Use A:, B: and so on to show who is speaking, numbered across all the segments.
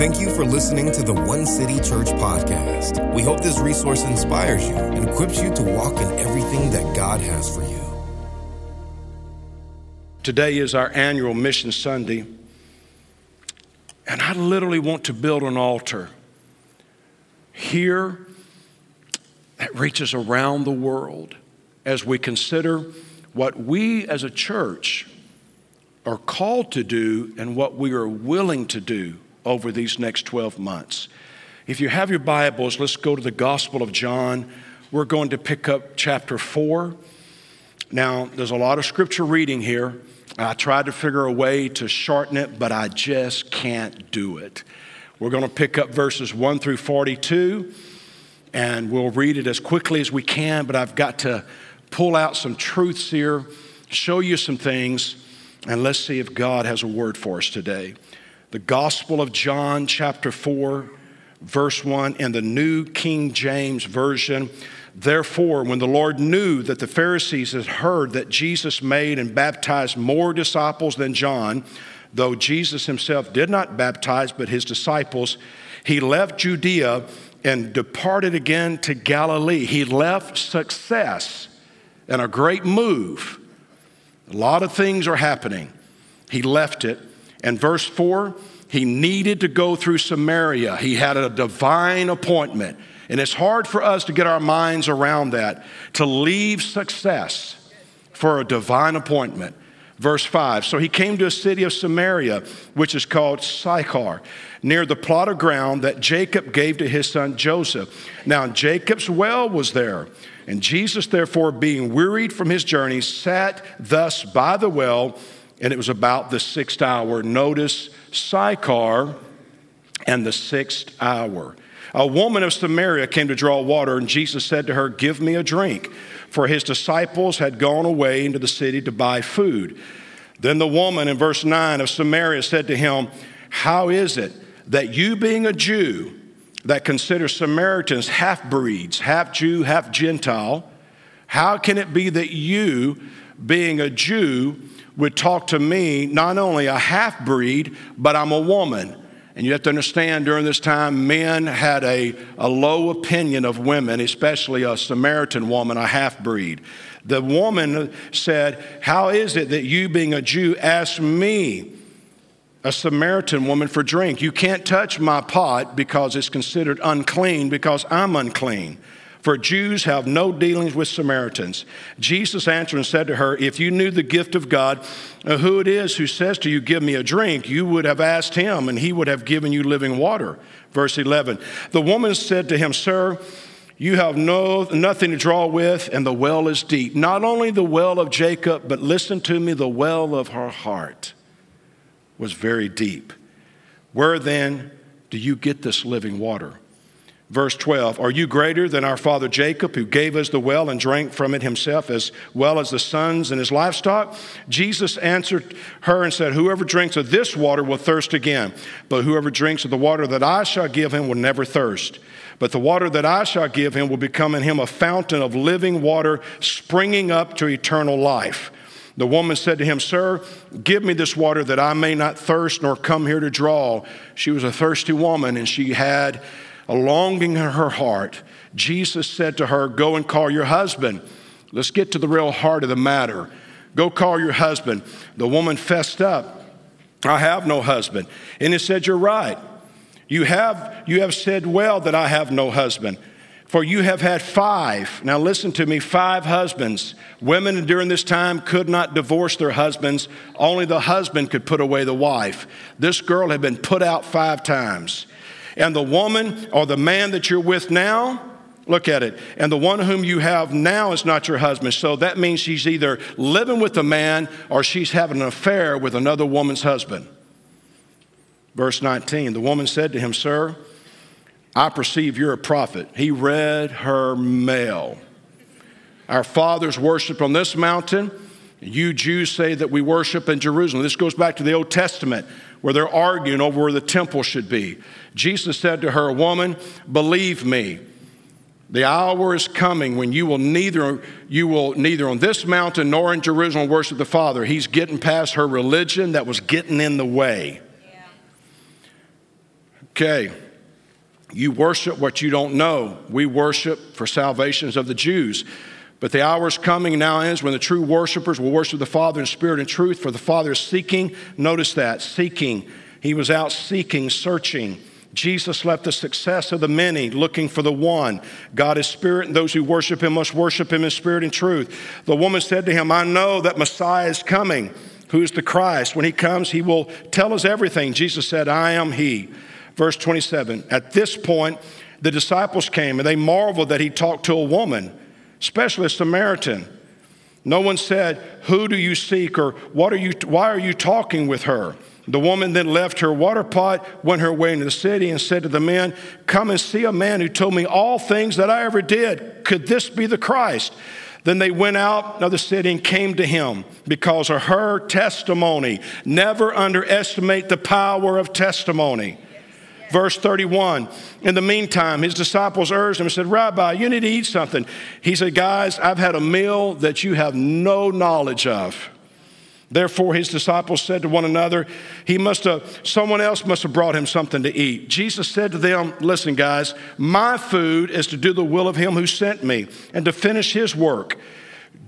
A: Thank you for listening to the One City Church podcast. We hope this resource inspires you and equips you to walk in everything that God has for you.
B: Today is our annual Mission Sunday, and I literally want to build an altar here that reaches around the world as we consider what we as a church are called to do and what we are willing to do over these next 12 months. If you have your Bibles, let's go to the Gospel of John. We're going to pick up chapter 4. Now, there's a lot of scripture reading here. I tried to figure a way to shorten it, but I just can't do it. We're going to pick up verses 1 through 42, and we'll read it as quickly as we can, but I've got to pull out some truths here, show you some things, and let's see if God has a word for us today. The Gospel of John, chapter 4, verse 1, in the New King James Version. Therefore, when the Lord knew that the Pharisees had heard that Jesus made and baptized more disciples than John, though Jesus himself did not baptize but his disciples, he left Judea and departed again to Galilee. He left success and a great move. A lot of things are happening. He left it. And verse 4, he needed to go through Samaria. He had a divine appointment. And it's hard for us to get our minds around that, to leave success for a divine appointment. Verse 5 So he came to a city of Samaria, which is called Sychar, near the plot of ground that Jacob gave to his son Joseph. Now, Jacob's well was there. And Jesus, therefore, being wearied from his journey, sat thus by the well, and it was about the sixth hour. Notice Sychar and the sixth hour. A woman of Samaria came to draw water, and Jesus said to her, Give me a drink. For his disciples had gone away into the city to buy food. Then the woman in verse 9 of Samaria said to him, How is it that you, being a Jew, that consider Samaritans half breeds, half Jew, half Gentile, how can it be that you, being a Jew, would talk to me, not only a half breed, but I'm a woman? And you have to understand during this time, men had a, a low opinion of women, especially a Samaritan woman, a half breed. The woman said, How is it that you, being a Jew, ask me, a Samaritan woman, for drink? You can't touch my pot because it's considered unclean because I'm unclean. For Jews have no dealings with Samaritans. Jesus answered and said to her, If you knew the gift of God, uh, who it is who says to you, Give me a drink, you would have asked him, and he would have given you living water. Verse 11 The woman said to him, Sir, you have no, nothing to draw with, and the well is deep. Not only the well of Jacob, but listen to me, the well of her heart was very deep. Where then do you get this living water? Verse 12 Are you greater than our father Jacob, who gave us the well and drank from it himself, as well as the sons and his livestock? Jesus answered her and said, Whoever drinks of this water will thirst again, but whoever drinks of the water that I shall give him will never thirst. But the water that I shall give him will become in him a fountain of living water springing up to eternal life. The woman said to him, Sir, give me this water that I may not thirst nor come here to draw. She was a thirsty woman and she had a longing in her heart, Jesus said to her, Go and call your husband. Let's get to the real heart of the matter. Go call your husband. The woman fessed up, I have no husband. And he said, You're right. You have, you have said well that I have no husband. For you have had five, now listen to me, five husbands. Women during this time could not divorce their husbands, only the husband could put away the wife. This girl had been put out five times and the woman or the man that you're with now, look at it, and the one whom you have now is not your husband. So that means she's either living with a man or she's having an affair with another woman's husband. Verse 19 The woman said to him, Sir, I perceive you're a prophet. He read her mail. Our fathers worshiped on this mountain. You Jews say that we worship in Jerusalem. This goes back to the Old Testament where they're arguing over where the temple should be. Jesus said to her, Woman, believe me. The hour is coming when you will neither you will neither on this mountain nor in Jerusalem worship the Father. He's getting past her religion that was getting in the way. Okay. You worship what you don't know. We worship for salvations of the Jews. But the hour is coming now ends when the true worshipers will worship the Father in spirit and truth, for the Father is seeking. Notice that, seeking. He was out seeking, searching. Jesus left the success of the many looking for the one. God is spirit, and those who worship him must worship him in spirit and truth. The woman said to him, I know that Messiah is coming, who is the Christ. When he comes, he will tell us everything. Jesus said, I am he. Verse 27 At this point, the disciples came and they marveled that he talked to a woman especially a Samaritan. No one said, Who do you seek or what are you, why are you talking with her? The woman then left her water pot, went her way into the city, and said to the men, Come and see a man who told me all things that I ever did. Could this be the Christ? Then they went out of the city and came to him because of her testimony. Never underestimate the power of testimony. Verse 31. In the meantime, his disciples urged him and said, Rabbi, you need to eat something. He said, Guys, I've had a meal that you have no knowledge of. Therefore, his disciples said to one another, He must have, someone else must have brought him something to eat. Jesus said to them, Listen, guys, my food is to do the will of him who sent me and to finish his work.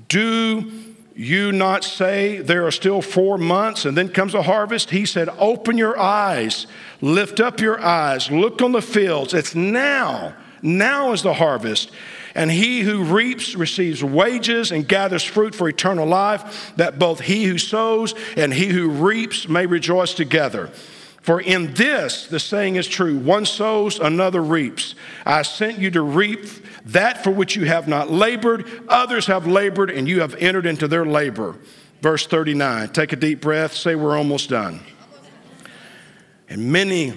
B: Do you not say there are still four months and then comes a harvest? He said, Open your eyes, lift up your eyes, look on the fields. It's now. Now is the harvest. And he who reaps receives wages and gathers fruit for eternal life, that both he who sows and he who reaps may rejoice together. For in this, the saying is true one sows, another reaps. I sent you to reap that for which you have not labored, others have labored, and you have entered into their labor. Verse 39. Take a deep breath, say, We're almost done. And many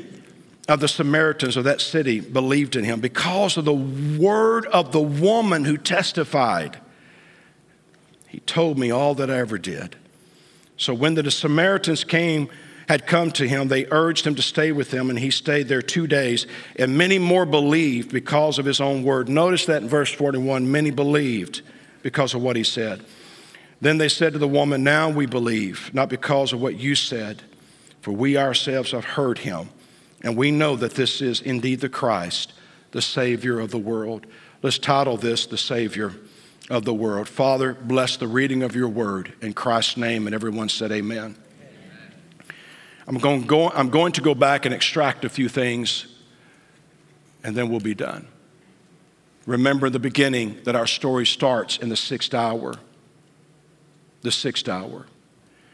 B: of the Samaritans of that city believed in him because of the word of the woman who testified. He told me all that I ever did. So when the Samaritans came, had come to him, they urged him to stay with them, and he stayed there two days. And many more believed because of his own word. Notice that in verse 41 many believed because of what he said. Then they said to the woman, Now we believe, not because of what you said, for we ourselves have heard him, and we know that this is indeed the Christ, the Savior of the world. Let's title this The Savior of the World. Father, bless the reading of your word in Christ's name. And everyone said, Amen. I'm going, go, I'm going to go back and extract a few things, and then we'll be done. Remember the beginning that our story starts in the sixth hour. The sixth hour.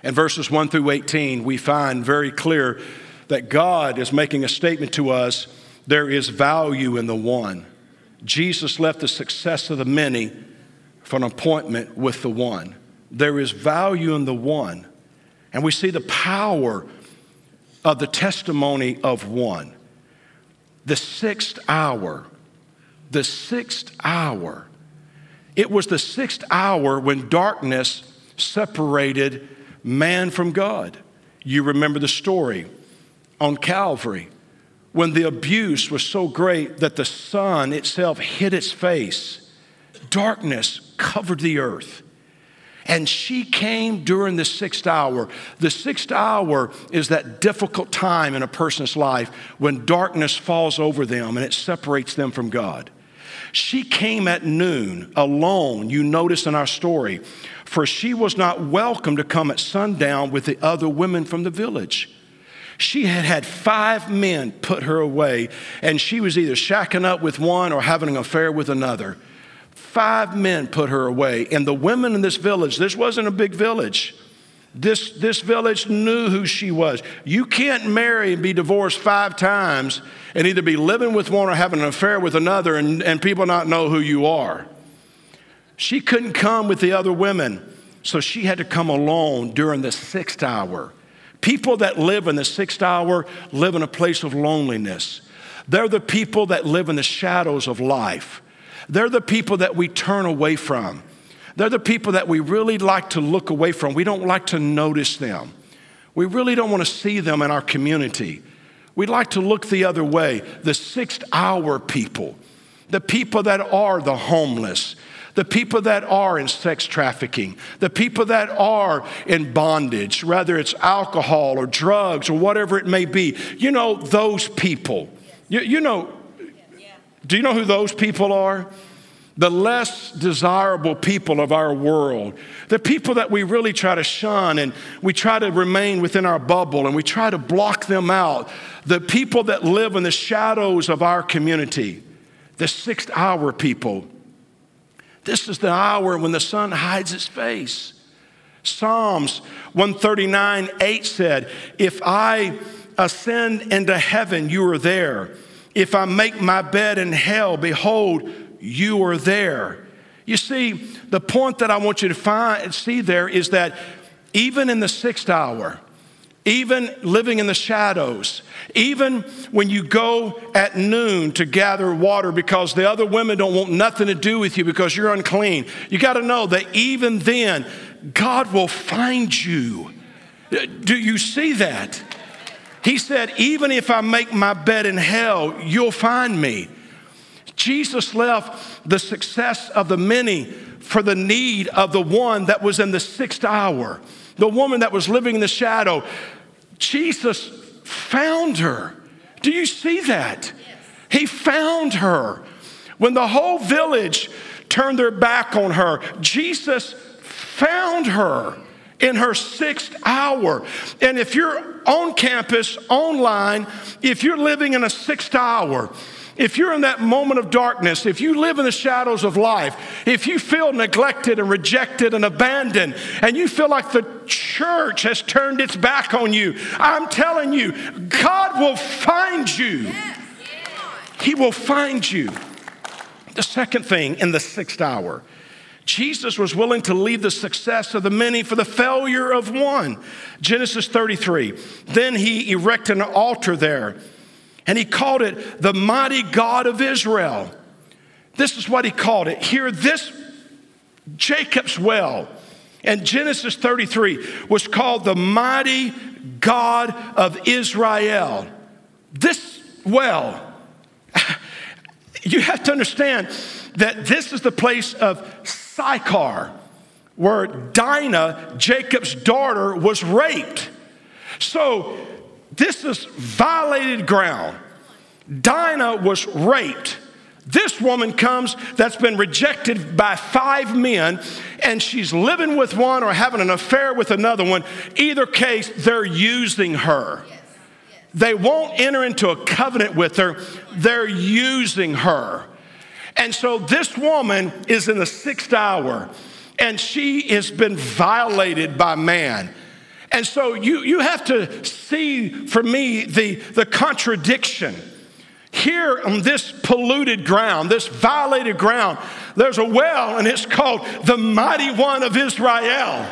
B: In verses 1 through 18, we find very clear that God is making a statement to us there is value in the one. Jesus left the success of the many for an appointment with the one. There is value in the one. And we see the power of the testimony of one. The sixth hour, the sixth hour. It was the sixth hour when darkness separated man from God. You remember the story on Calvary when the abuse was so great that the sun itself hid its face. Darkness covered the earth. And she came during the sixth hour. The sixth hour is that difficult time in a person's life when darkness falls over them and it separates them from God. She came at noon alone, you notice in our story, for she was not welcome to come at sundown with the other women from the village. She had had five men put her away, and she was either shacking up with one or having an affair with another. Five men put her away. And the women in this village, this wasn't a big village. This, this village knew who she was. You can't marry and be divorced five times and either be living with one or having an affair with another and, and people not know who you are. She couldn't come with the other women, so she had to come alone during the sixth hour. People that live in the sixth hour live in a place of loneliness. They're the people that live in the shadows of life. They're the people that we turn away from. They're the people that we really like to look away from. We don't like to notice them. We really don't want to see them in our community. We'd like to look the other way. The sixth hour people, the people that are the homeless, the people that are in sex trafficking, the people that are in bondage, whether it's alcohol or drugs or whatever it may be. You know, those people. You, you know, do you know who those people are? The less desirable people of our world, the people that we really try to shun and we try to remain within our bubble and we try to block them out. The people that live in the shadows of our community, the sixth hour people this is the hour when the sun hides its face. Psalms 139 8 said, If I ascend into heaven, you are there. If I make my bed in hell, behold, you are there. You see, the point that I want you to find, see there is that even in the sixth hour, even living in the shadows, even when you go at noon to gather water because the other women don't want nothing to do with you because you're unclean, you got to know that even then, God will find you. Do you see that? He said, Even if I make my bed in hell, you'll find me. Jesus left the success of the many for the need of the one that was in the sixth hour the woman that was living in the shadow, Jesus found her. Do you see that? He found her. When the whole village turned their back on her, Jesus found her in her sixth hour. And if you're on campus, online, if you're living in a sixth hour, if you're in that moment of darkness, if you live in the shadows of life, if you feel neglected and rejected and abandoned, and you feel like the church has turned its back on you, I'm telling you, God will find you. He will find you. The second thing in the sixth hour, Jesus was willing to leave the success of the many for the failure of one. Genesis 33. Then he erected an altar there and he called it the mighty God of Israel. This is what he called it. Here, this Jacob's well in Genesis 33 was called the mighty God of Israel. This well, you have to understand that this is the place of Sychar, where Dinah, Jacob's daughter, was raped. So this is violated ground. Dinah was raped. This woman comes that's been rejected by five men, and she's living with one or having an affair with another one. Either case, they're using her. They won't enter into a covenant with her, they're using her. And so this woman is in the sixth hour, and she has been violated by man. And so you, you have to see for me the, the contradiction. Here on this polluted ground, this violated ground, there's a well and it's called the Mighty One of Israel.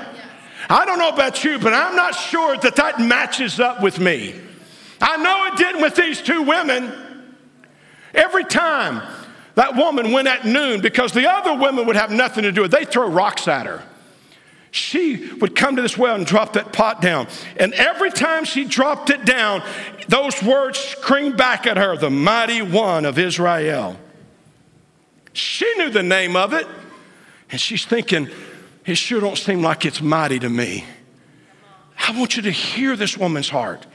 B: I don't know about you, but I'm not sure that that matches up with me. I know it didn't with these two women. Every time that woman went at noon, because the other women would have nothing to do with it, they throw rocks at her she would come to this well and drop that pot down. And every time she dropped it down, those words screamed back at her, the mighty one of Israel. She knew the name of it. And she's thinking, it sure don't seem like it's mighty to me. I want you to hear this woman's heart.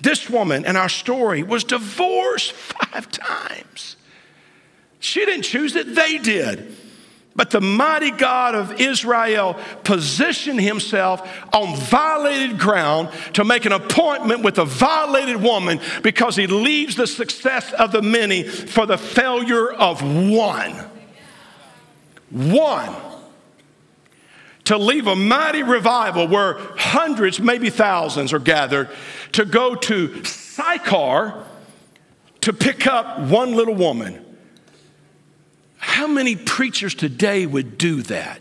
B: This woman in our story was divorced five times. She didn't choose it, they did. But the mighty God of Israel positioned himself on violated ground to make an appointment with a violated woman because he leaves the success of the many for the failure of one. One. To leave a mighty revival where hundreds, maybe thousands are gathered, to go to Sychar to pick up one little woman how many preachers today would do that?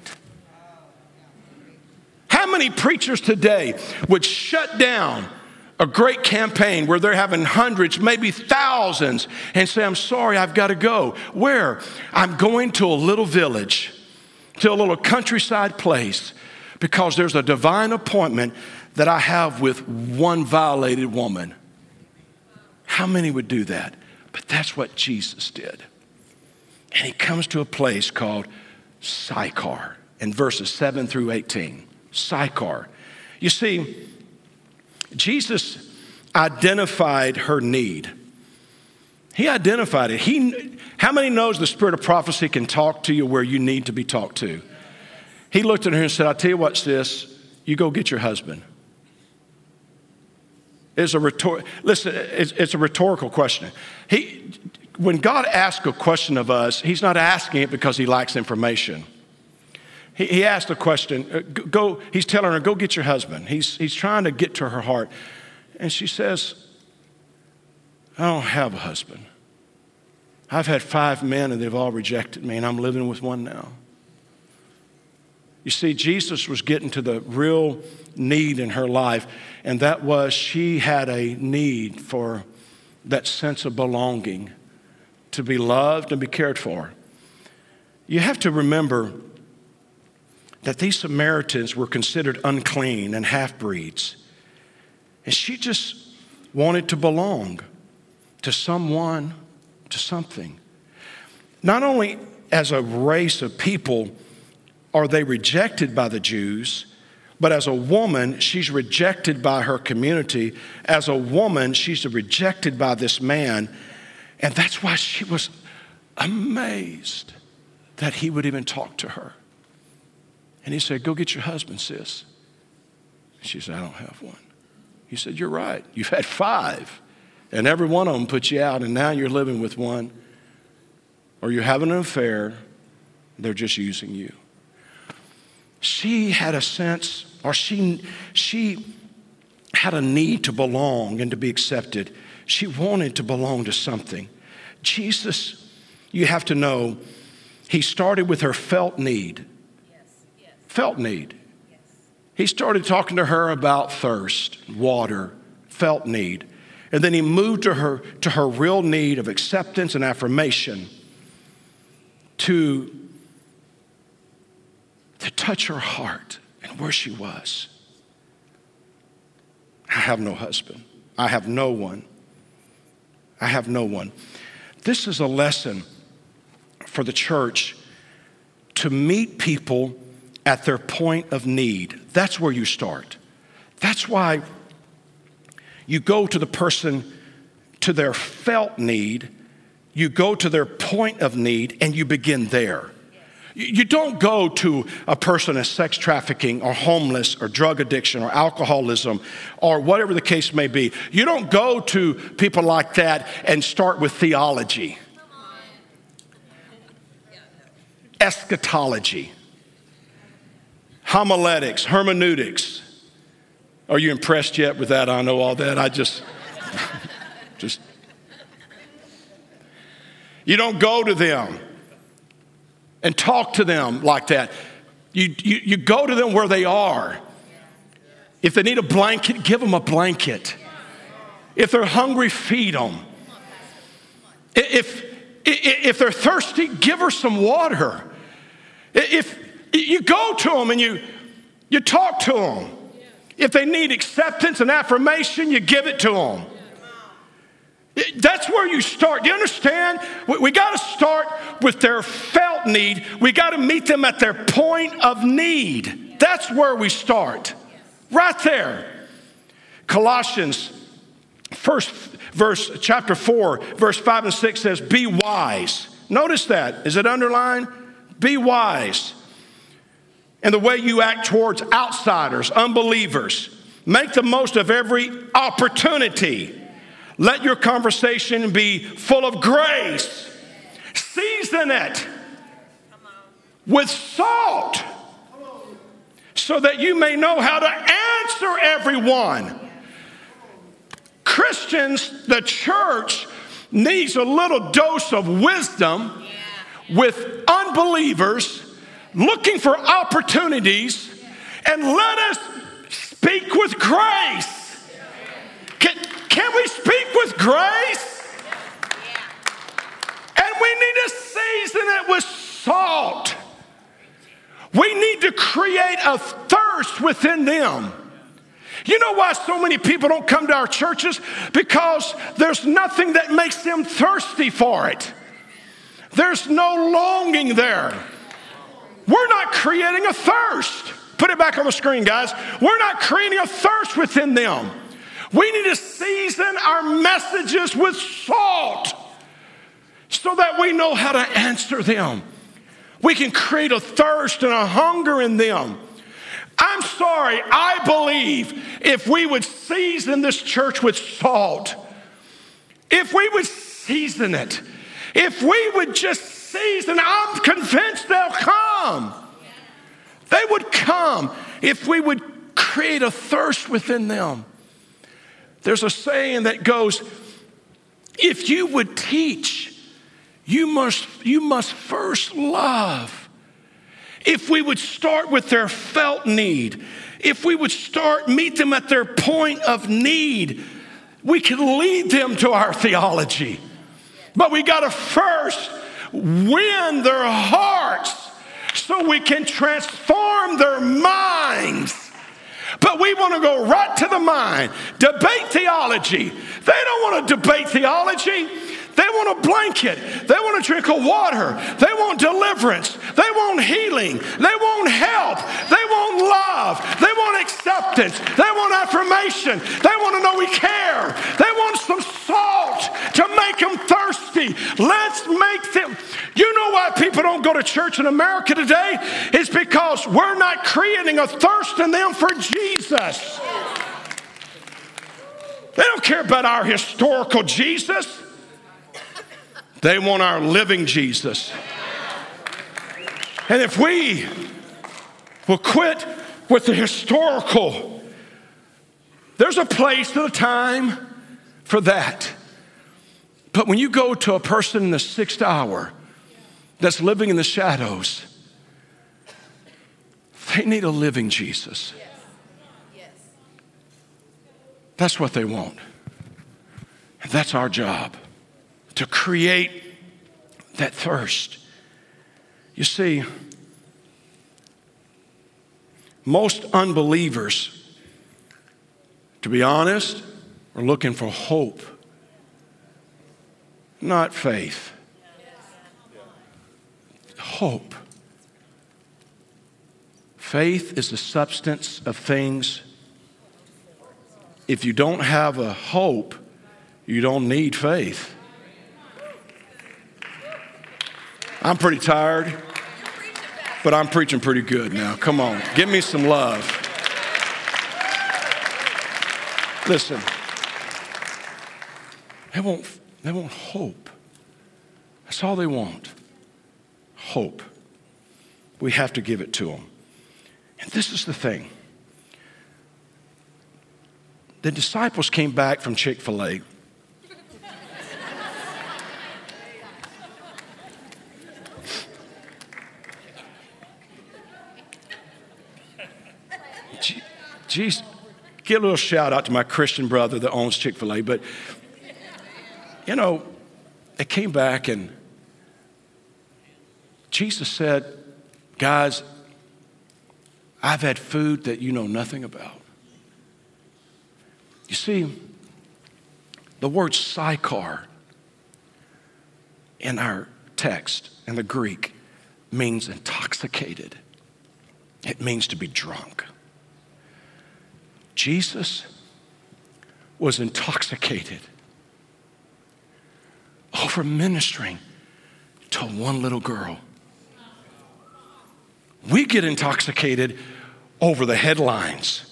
B: How many preachers today would shut down a great campaign where they're having hundreds, maybe thousands, and say, I'm sorry, I've got to go? Where? I'm going to a little village, to a little countryside place, because there's a divine appointment that I have with one violated woman. How many would do that? But that's what Jesus did. And he comes to a place called Sychar in verses 7 through 18. Sychar. You see, Jesus identified her need. He identified it. He, how many knows the spirit of prophecy can talk to you where you need to be talked to? He looked at her and said, I'll tell you what, sis, you go get your husband. It's a rhetor- listen, it's, it's a rhetorical question. He, when God asks a question of us, He's not asking it because He lacks information. He, he asked a question, uh, go, he's telling her, go get your husband. He's, he's trying to get to her heart. And she says, I don't have a husband. I've had five men and they've all rejected me, and I'm living with one now. You see, Jesus was getting to the real need in her life, and that was she had a need for that sense of belonging, to be loved and be cared for. You have to remember that these Samaritans were considered unclean and half breeds. And she just wanted to belong to someone, to something. Not only as a race of people are they rejected by the Jews, but as a woman, she's rejected by her community. As a woman, she's rejected by this man. And that's why she was amazed that he would even talk to her. And he said, Go get your husband, sis. She said, I don't have one. He said, You're right. You've had five, and every one of them put you out, and now you're living with one, or you're having an affair. They're just using you. She had a sense, or she, she had a need to belong and to be accepted. She wanted to belong to something. Jesus, you have to know, he started with her felt need felt need. He started talking to her about thirst, water, felt need. And then he moved to her to her real need of acceptance and affirmation to, to touch her heart and where she was. I have no husband. I have no one. I have no one. This is a lesson for the church to meet people at their point of need. That's where you start. That's why you go to the person to their felt need, you go to their point of need, and you begin there. You don't go to a person as sex trafficking or homeless or drug addiction or alcoholism or whatever the case may be. You don't go to people like that and start with theology, eschatology homiletics, hermeneutics. Are you impressed yet with that? I know all that. I just, just. You don't go to them and talk to them like that. You, you, you go to them where they are. If they need a blanket, give them a blanket. If they're hungry, feed them. If, if they're thirsty, give her some water. If, you go to them and you, you talk to them. If they need acceptance and affirmation, you give it to them. That's where you start. Do you understand? We, we got to start with their felt need. We got to meet them at their point of need. That's where we start. Right there. Colossians, first verse, chapter 4, verse 5 and 6 says, Be wise. Notice that. Is it underlined? Be wise and the way you act towards outsiders, unbelievers. Make the most of every opportunity. Let your conversation be full of grace. Season it with salt so that you may know how to answer everyone. Christians, the church, needs a little dose of wisdom with unbelievers looking for opportunities and let us speak with grace. Can, we speak with grace? And we need to season it with salt. We need to create a thirst within them. You know why so many people don't come to our churches? Because there's nothing that makes them thirsty for it. There's no longing there. We're not creating a thirst. Put it back on the screen, guys. We're not creating a thirst within them. We need to season our messages with salt so that we know how to answer them. We can create a thirst and a hunger in them. I'm sorry, I believe if we would season this church with salt, if we would season it, if we would just season, I'm convinced they'll come. They would come if we would create a thirst within them. There's a saying that goes, if you would teach, you must, you must first love. If we would start with their felt need, if we would start, meet them at their point of need, we can lead them to our theology. But we got to first win their hearts so we can transform their minds. But we want to go right to the mind. Debate theology. They don't want to debate theology. They want a blanket. They want a drink of water. They want deliverance. They want healing. They want help. They want love. They want acceptance. They want affirmation. They want to know we care. They want some salt to make them thirsty. Let's make them. People don't go to church in America today? is because we're not creating a thirst in them for Jesus. They don't care about our historical Jesus. They want our living Jesus. And if we will quit with the historical, there's a place and a time for that. But when you go to a person in the sixth hour that's living in the shadows, they need a living Jesus. That's what they want. And that's our job to create that thirst. You see, most unbelievers, to be honest, are looking for hope, not faith. Hope. Faith is the substance of things. If you don't have a hope, you don't need faith. I'm pretty tired, but I'm preaching pretty good now. Come on, give me some love. Listen, they want, they want hope. That's all they want hope. We have to give it to them. And this is the thing the disciples came back from Chick fil A Geez, get a little shout out to my Christian brother that owns Chick fil A. But, you know, they came back and Jesus said, Guys, I've had food that you know nothing about. You see, the word Sychar in our text in the Greek means intoxicated, it means to be drunk. Jesus was intoxicated over ministering to one little girl. We get intoxicated over the headlines.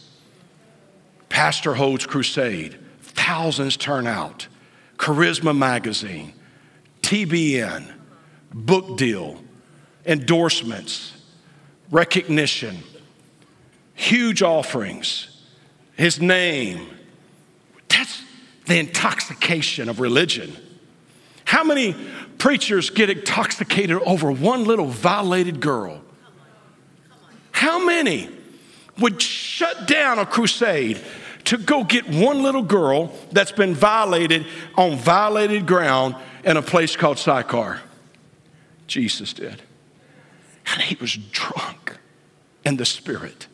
B: Pastor holds crusade, thousands turn out. Charisma magazine, TBN, book deal, endorsements, recognition, huge offerings his name. That's the intoxication of religion. How many preachers get intoxicated over one little violated girl? How many would shut down a crusade to go get one little girl that's been violated on violated ground in a place called Sychar? Jesus did. And he was drunk in the spirit,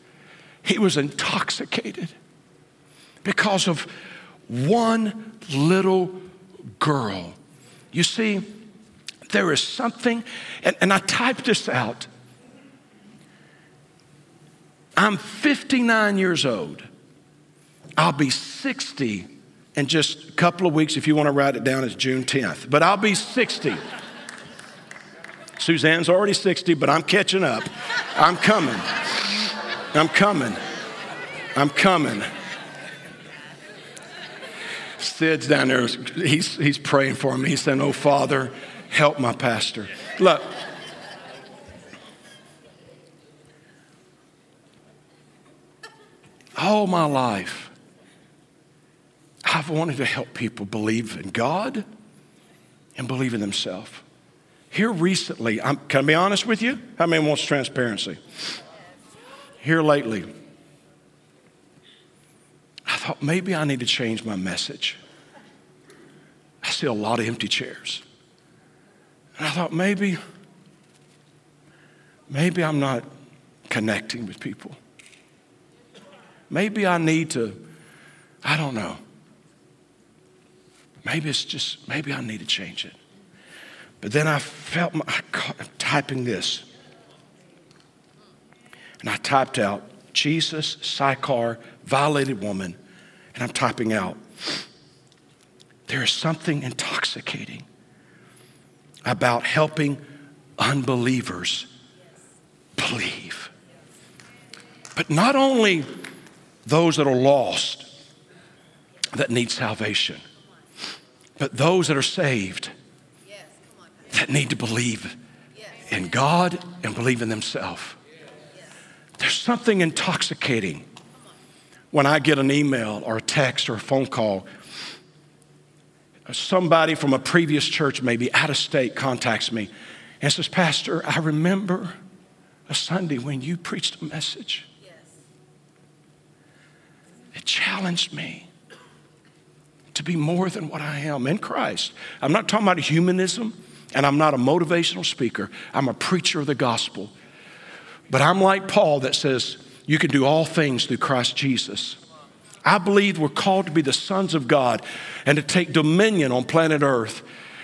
B: he was intoxicated because of one little girl. You see, there is something, and, and I typed this out. I'm 59 years old. I'll be 60 in just a couple of weeks. If you want to write it down, it's June 10th. But I'll be 60. Suzanne's already 60, but I'm catching up. I'm coming. I'm coming. I'm coming. Sid's down there. He's, he's praying for me. He's saying, Oh, Father, help my pastor. Look. All my life, I've wanted to help people believe in God and believe in themselves. Here recently, I'm, can I be honest with you? How many wants transparency? Here lately, I thought maybe I need to change my message. I see a lot of empty chairs. And I thought maybe, maybe I'm not connecting with people. Maybe I need to, I don't know. Maybe it's just, maybe I need to change it. But then I felt my, I'm typing this. And I typed out Jesus, Sychar, violated woman, and I'm typing out there is something intoxicating about helping unbelievers believe. But not only those that are lost that need salvation, but those that are saved that need to believe in God and believe in themselves. There's something intoxicating when I get an email or a text or a phone call. Somebody from a previous church, maybe out of state, contacts me and says, Pastor, I remember a Sunday when you preached a message. It challenged me to be more than what I am in Christ. I'm not talking about humanism, and I'm not a motivational speaker. I'm a preacher of the gospel. But I'm like Paul that says, you can do all things through Christ Jesus. I believe we're called to be the sons of God and to take dominion on planet Earth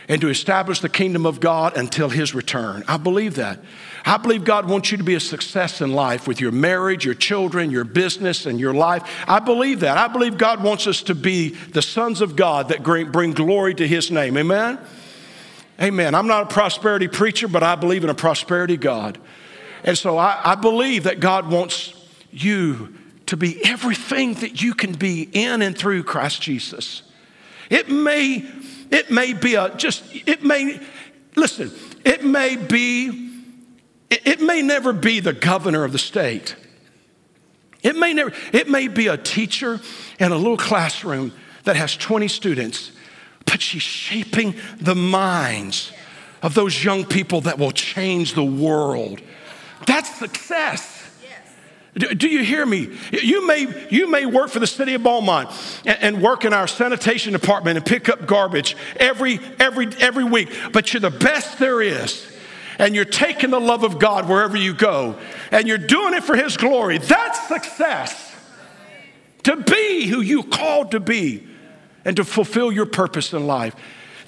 B: and to establish the kingdom of God until his return. I believe that. I believe God wants you to be a success in life with your marriage, your children, your business, and your life. I believe that. I believe God wants us to be the sons of God that bring glory to his name. Amen? Amen. I'm not a prosperity preacher, but I believe in a prosperity God. And so I, I believe that God wants you to be everything that you can be in and through Christ Jesus. It may, it may be a just, it may, listen, it may be, it, may never be the governor of the state. It may never, it may be a teacher in a little classroom that has 20 students, but she's shaping the minds of those young people that will change the world. That's success. Do you hear me? You may, you may work for the city of Beaumont and, and, work in our sanitation department and pick up garbage every, every, every week, but you're the best there is. And you're taking the love of God wherever you go, and you're doing it for His glory. That's success. To be who you called to be and to fulfill your purpose in life.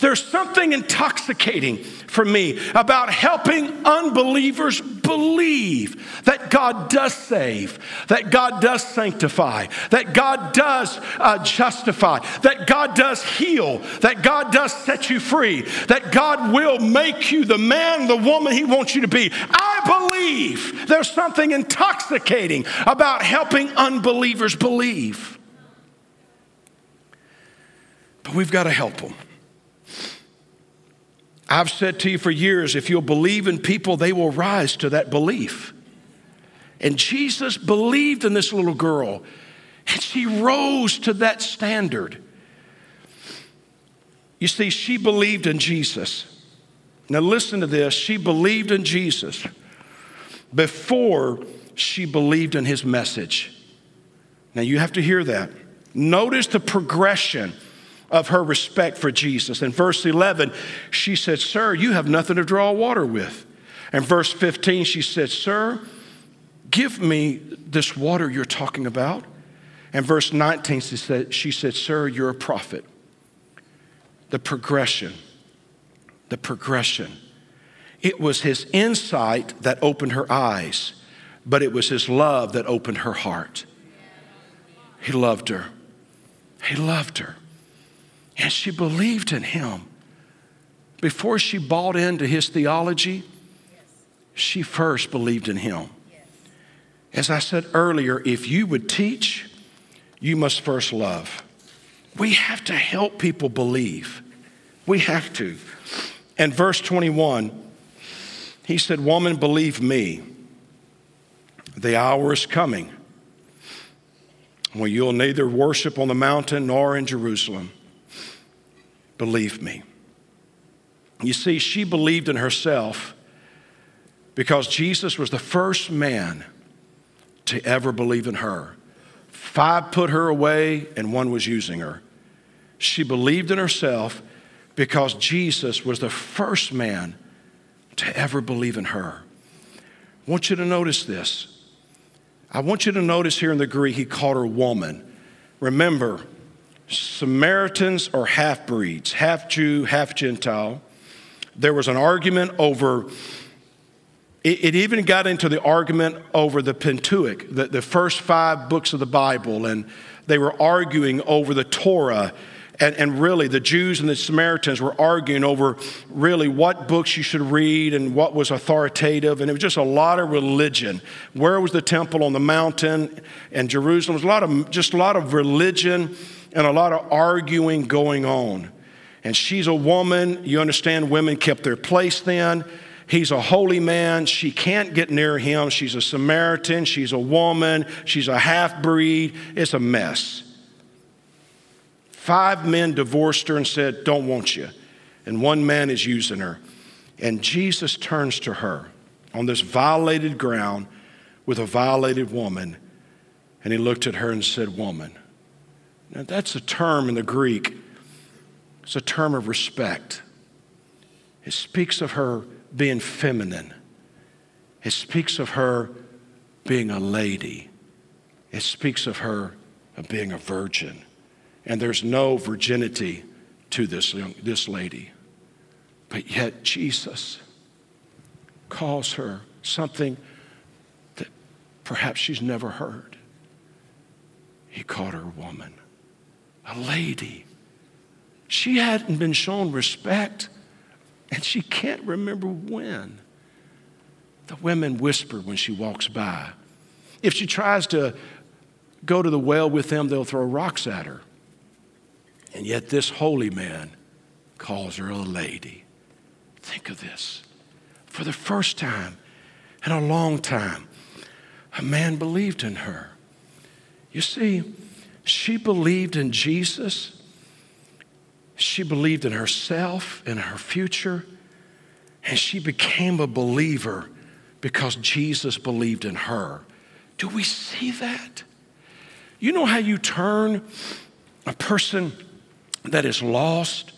B: There's something intoxicating for me about helping unbelievers believe that God does save, that God does sanctify, that God does uh, justify, that God does heal, that God does set you free, that God will make you the man, the woman He wants you to be. I believe there's something intoxicating about helping unbelievers believe. But we've got to help them. I've said to you for years if you'll believe in people, they will rise to that belief. And Jesus believed in this little girl, and she rose to that standard. You see, she believed in Jesus. Now, listen to this. She believed in Jesus before she believed in his message. Now, you have to hear that. Notice the progression of her respect for Jesus. In verse 11, she said, Sir, you have nothing to draw water with. And verse 15, she said, Sir, give me this water you're talking about. And verse 19, she said, she said, Sir, you're a prophet. The progression, the progression. It was his insight that opened her eyes, but it was his love that opened her heart. He loved her. He loved her. And she believed in him. Before she bought into his theology, she first believed in him. As I said earlier, if you would teach, you must first love. We have to help people believe. We have to. And verse 21, he said, Woman, believe me, the hour is coming when you'll neither worship on the mountain nor in Jerusalem. Believe me. You see, she believed in herself because Jesus was the first man to ever believe in her. Five put her away, and one was using her. She believed in herself because Jesus was the first man to ever believe in her. I want you to notice this. I want you to notice here in the Greek, he called her woman. Remember, Samaritans are half breeds, half Jew, half Gentile. There was an argument over it, it even got into the argument over the Pentateuch, the, the first five books of the Bible, and they were arguing over the Torah. And, and, really, the Jews and the Samaritans were arguing over really what books you should read and what was authoritative. And it was just a lot of religion. Where was the temple on the mountain? And Jerusalem was a lot of just a lot of religion and a lot of arguing going on. And she's a woman. You understand, women kept their place then. He's a holy man. She can't get near him. She's a Samaritan. She's a woman. She's a half breed. It's a mess. Five men divorced her and said, Don't want you. And one man is using her. And Jesus turns to her on this violated ground with a violated woman. And he looked at her and said, Woman. Now, that's a term in the Greek, it's a term of respect. It speaks of her being feminine. It speaks of her being a lady. It speaks of her of being a virgin. And there's no virginity to this, young, this lady. But yet Jesus calls her something that perhaps she's never heard. He called her woman, a lady. She hadn't been shown respect and she can't remember when. The women whisper when she walks by. If she tries to go to the well with them, they'll throw rocks at her. And yet, this holy man calls her a lady. Think of this. For the first time in a long time, a man believed in her. You see, she believed in Jesus she believed in herself and her future, and she became a believer because Jesus believed in her. Do we see that? You know how you turn a person that is lost?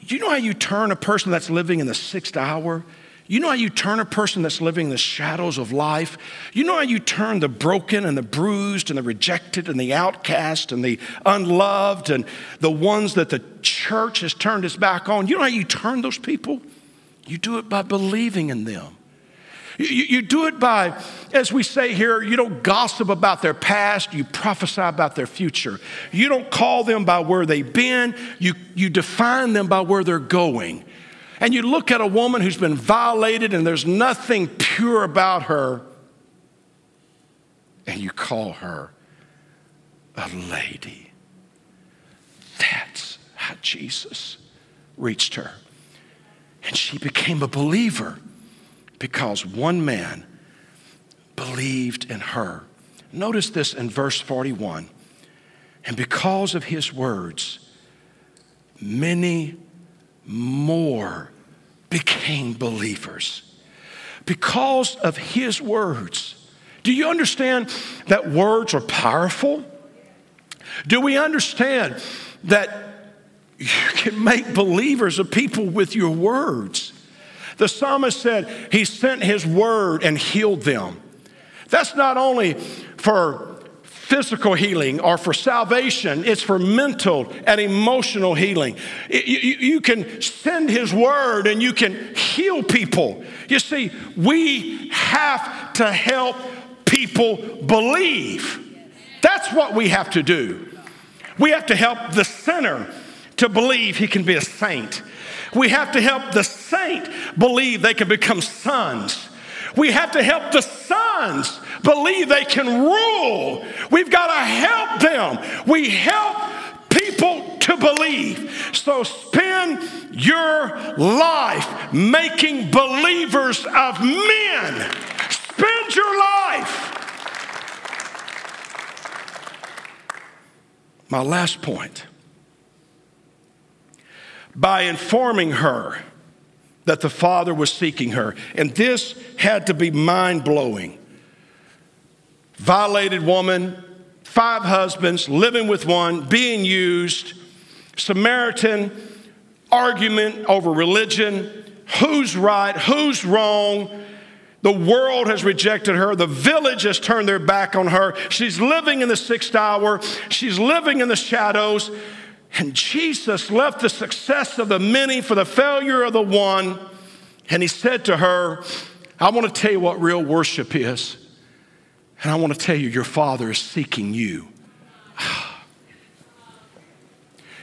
B: You know how you turn a person that's living in the sixth hour you know how you turn a person that's living the shadows of life? You know how you turn the broken and the bruised and the rejected and the outcast and the unloved and the ones that the church has turned its back on? You know how you turn those people? You do it by believing in them. You, you, do it by, as we say here, you don't gossip about their past, you prophesy about their future. You don't call them by where they've been, you, you define them by where they're going and you look at a woman who's been violated and there's nothing pure about her, and you call her a lady. That's how Jesus reached her. And she became a believer because one man believed in her. Notice this in verse 41. And because of his words, many more became believers because of his words. Do you understand that words are powerful? Do we understand that you can make believers of people with your words? The psalmist said he sent his word and healed them. That's not only for physical healing or for salvation, it's for mental and emotional healing. You, you, can send His word and you can heal people. You see, we have to help people believe. That's what we have to do. We have to help the sinner to believe he can be a saint. We have to help the saint believe they can become sons. We have to help the believe they can rule. We've got to help them. We help people to believe. So spend your life making believers of men. Spend your life. My last point by informing her that the Father was seeking her. And this had to be mind blowing. Violated woman, five husbands, living with one, being used, Samaritan argument over religion, who's right, who's wrong. The world has rejected her. The village has turned their back on her. She's living in the sixth hour. She's living in the shadows. And Jesus left the success of the many for the failure of the one. And he said to her, I want to tell you what real worship is. And I want to tell you, your Father is seeking you.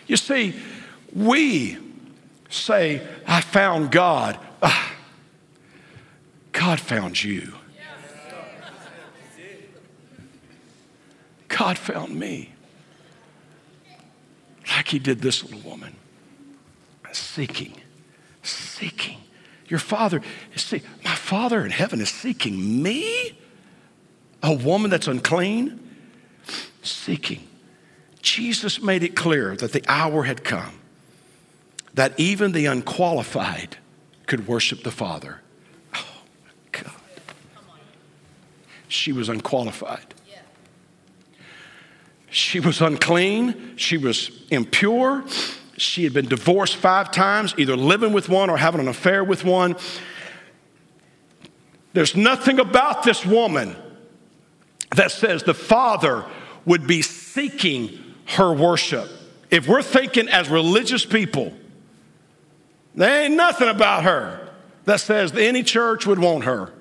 B: You see, we say, I found God. God found you. God found me like he did this little woman. Seeking, seeking. Your father see, my father in heaven is seeking me, a woman that's unclean, seeking. Jesus made it clear that the hour had come that even the unqualified could worship the Father. Oh, God. She was unqualified. She was unclean. She was impure. She had been divorced five times, either living with one or having an affair with one. There's nothing about this woman that says the Father would be seeking her worship. If we're thinking as religious people, there ain't nothing about her that says any church would want her.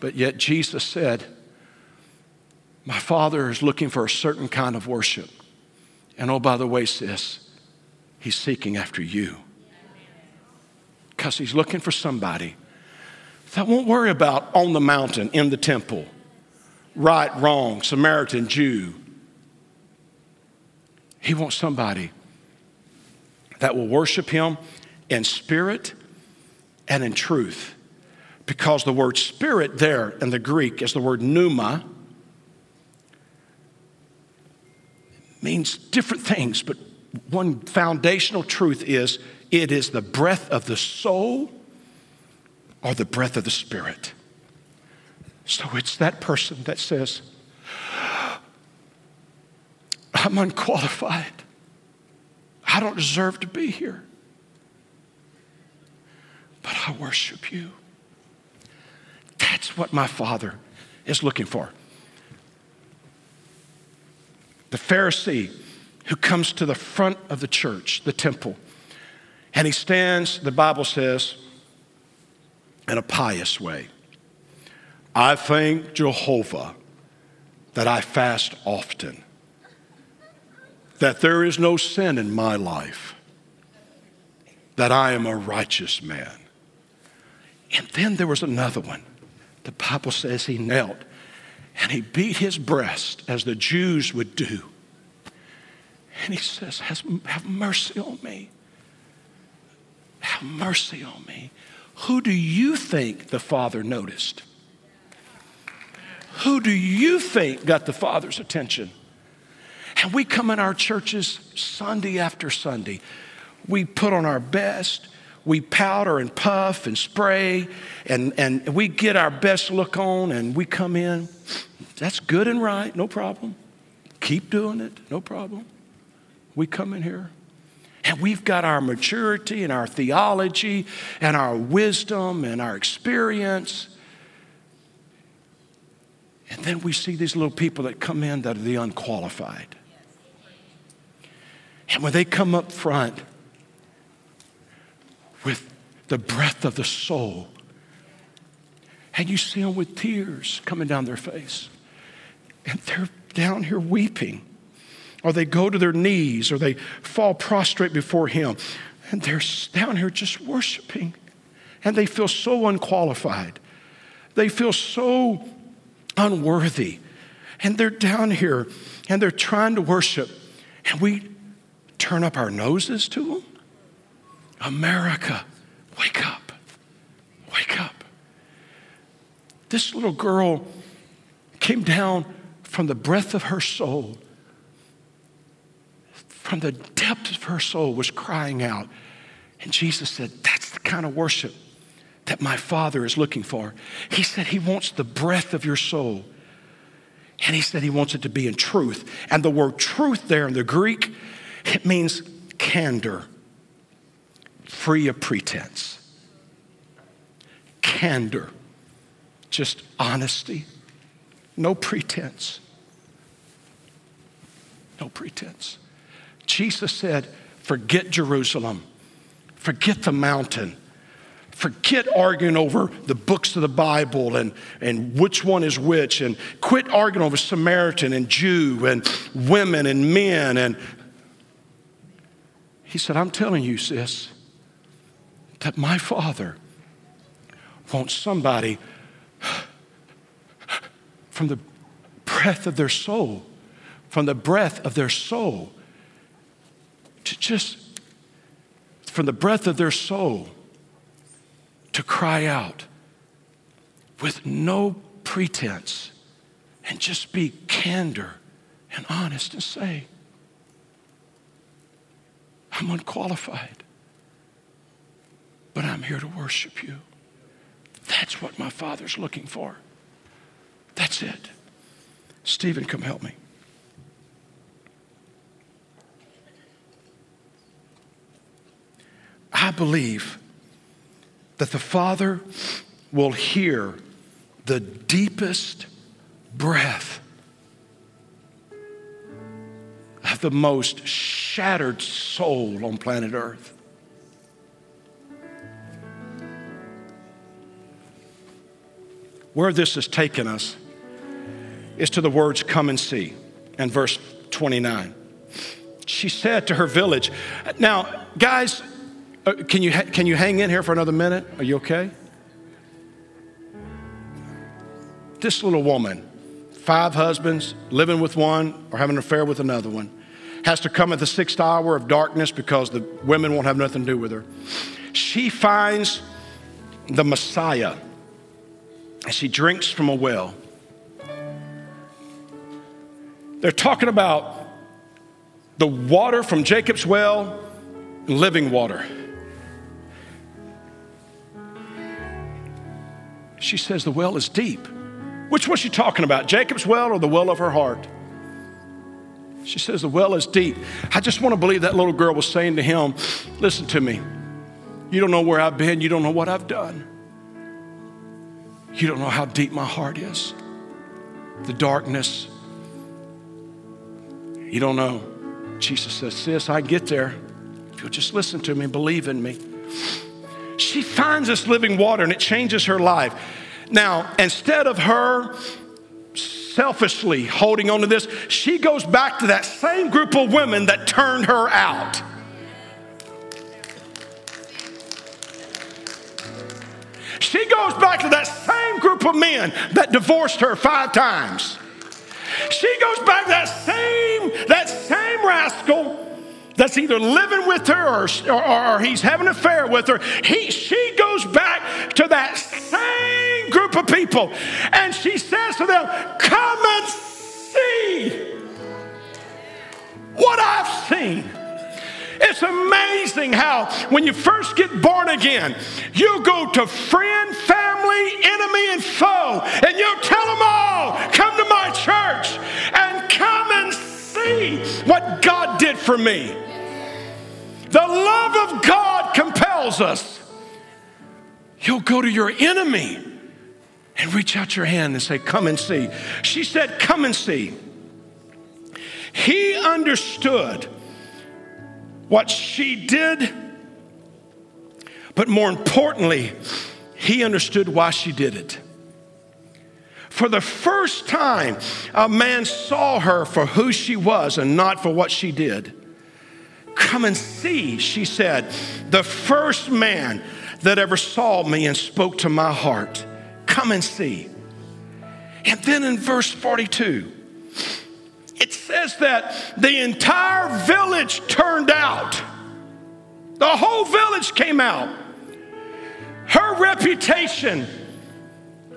B: But yet Jesus said, my father is looking for a certain kind of worship. And oh, by the way, sis, he's seeking after you. Because he's looking for somebody that won't worry about on the mountain, in the temple, right, wrong, Samaritan, Jew. He wants somebody that will worship him in spirit and in truth. Because the word spirit there in the Greek is the word pneuma means different things, but one foundational truth is it is the breath of the soul or the breath of the spirit. So it's that person that says, I'm unqualified. I don't deserve to be here. But I worship you. That's what my Father is looking for the Pharisee who comes to the front of the church, the temple, and he stands, the Bible says, in a pious way. I thank Jehovah that I fast often, that there is no sin in my life, that I am a righteous man. And then there was another one. The Bible says he knelt and he beat his breast as the Jews would do. And he says, Have mercy on me. Have mercy on me. Who do you think the Father noticed? Who do you think got the Father's attention? And we come in our churches Sunday after Sunday. We put on our best. We powder and puff and spray, and, and we get our best look on, and we come in. That's good and right, no problem. Keep doing it, no problem. We come in here and we've got our maturity and our theology and our wisdom and our experience. And then we see these little people that come in that are the unqualified. And when they come up front with the breath of the soul. And you see them with tears coming down their face. And they're down here weeping. Or they go to their knees or they fall prostrate before Him. And they're down here just worshiping. And they feel so unqualified. They feel so unworthy. And they're down here and they're trying to worship. And we turn up our noses to them. America, wake up. Wake up. This little girl came down from the breath of her soul, from the depths of her soul, was crying out. And Jesus said, That's the kind of worship that my Father is looking for. He said He wants the breath of your soul. And He said He wants it to be in truth. And the word truth there in the Greek, it means candor, free of pretense. Candor, just honesty, no pretense. No pretense. Jesus said, Forget Jerusalem, forget the mountain Forget arguing over the books of the Bible and, and which one is which, and quit arguing over Samaritan and Jew and women and men. And he said, I'm telling you, sis, that my father wants somebody from the breath of their soul, from the breath of their soul, to just, from the breath of their soul to cry out with no pretense and just be candor and honest and say, I'm unqualified, but I'm here to worship you. That's what my Father's looking for. That's it. Stephen, come help me. I believe that the Father will hear the deepest breath of the most shattered soul on planet Earth. Where this has taken us is to the words, Come and see, and verse 29. She said to her village, Now, guys, Uh, can, you can you hang in here for another minute? Are you okay? This little woman, five husbands, living with one or having an affair with another one, has to come at the sixth hour of darkness because the women won't have nothing to do with her. She finds the Messiah and she drinks from a well. They're talking about the water from Jacob's well, living water. She says, The well is deep. Which was she talking about, Jacob's well or the well of her heart? She says, The well is deep. I just want to believe that little girl was saying to him, Listen to me. You don't know where I've been. You don't know what I've done. You don't know how deep my heart is. The darkness. You don't know. Jesus says, Sis, I get there. If you'll just listen to me, believe in me. She finds this living water and it changes her life. Now, instead of her selfishly holding on to this, she goes back to that same group of women that turned her out. She goes back to that same group of men that divorced her five times. She goes back to that same, that same rascal that's either living with her or, or, or, he's having an affair with her, he, she goes back to that same group of people and she says to them, Come and see what I've seen. It's amazing how, when you first get born again, you go to friend, family, enemy, and foe, and you tell them all, Come to my church and see what God did for me. The love of God compels us. You'll go to your enemy and reach out your hand and say, Come and see. She said, Come and see. He understood what she did, But more importantly, he understood why she did it. For the first time, a man saw her for who she was and not for what she did. Come and see, she said, the first man that ever saw me and spoke to my heart. Come and see. And then in verse 42, it says that the entire village turned out. The whole village came out. Her reputation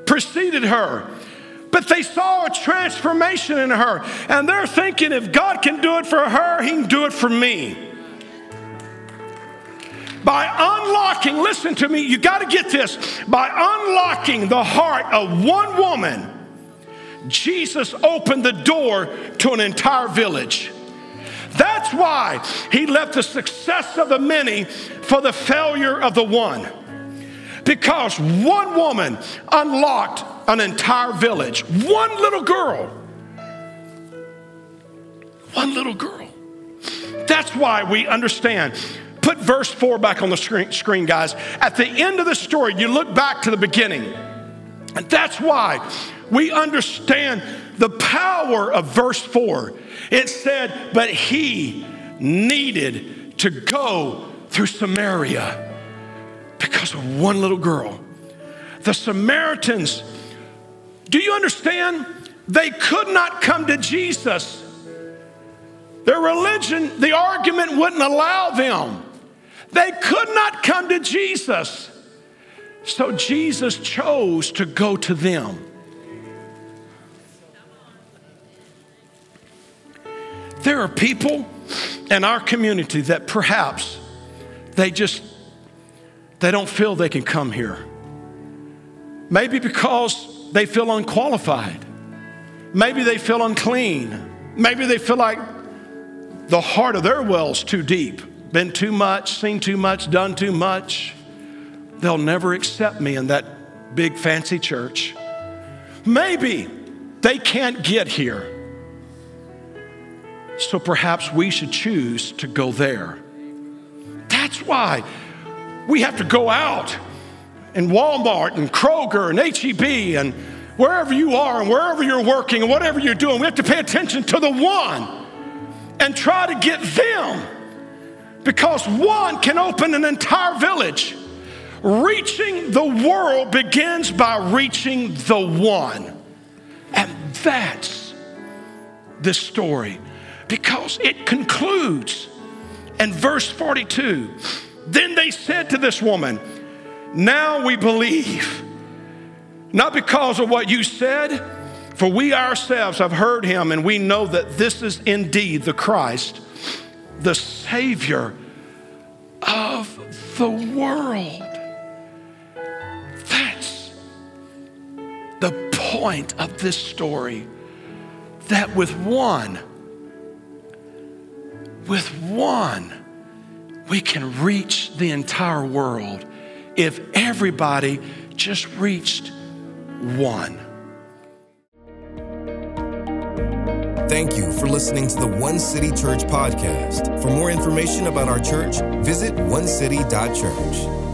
B: preceded her. But they saw a transformation in her, and they're thinking if God can do it for her, He can do it for me by unlocking, listen to me, you got to get this, by unlocking the heart of one woman, Jesus opened the door to an entire village. That's why he left the success of the many for the failure of the one. Because one woman unlocked an entire village. One little girl. One little girl. That's why we understand Put verse 4 back on the screen, screen, guys. At the end of the story, you look back to the beginning. And that's why we understand the power of verse 4. It said, But he needed to go through Samaria because of one little girl. The Samaritans, do you understand? They could not come to Jesus. Their religion, the argument wouldn't allow them. They could not come to Jesus. So Jesus chose to go to them. There are people in our community that perhaps they just they don't feel they can come here. Maybe because they feel unqualified. Maybe they feel unclean. Maybe they feel like the heart of their well's too deep been too much, seen too much, done too much. They'll never accept me in that big fancy church. Maybe they can't get here. So perhaps we should choose to go there. That's why we have to go out in Walmart and Kroger and HEB and wherever you are and wherever you're working and whatever you're doing, we have to pay attention to the one and try to get them because one can open an entire village. Reaching the world begins by reaching the one. And that's the story because it concludes in verse 42. Then they said to this woman, Now we believe, not because of what you said, for we ourselves have heard him and we know that this is indeed the Christ the Savior of the world. That's the point of this story. That with one, with one, we can reach the entire world if everybody just reached one.
A: Thank you for listening to the One City Church podcast. For more information about our church, visit onecity.church.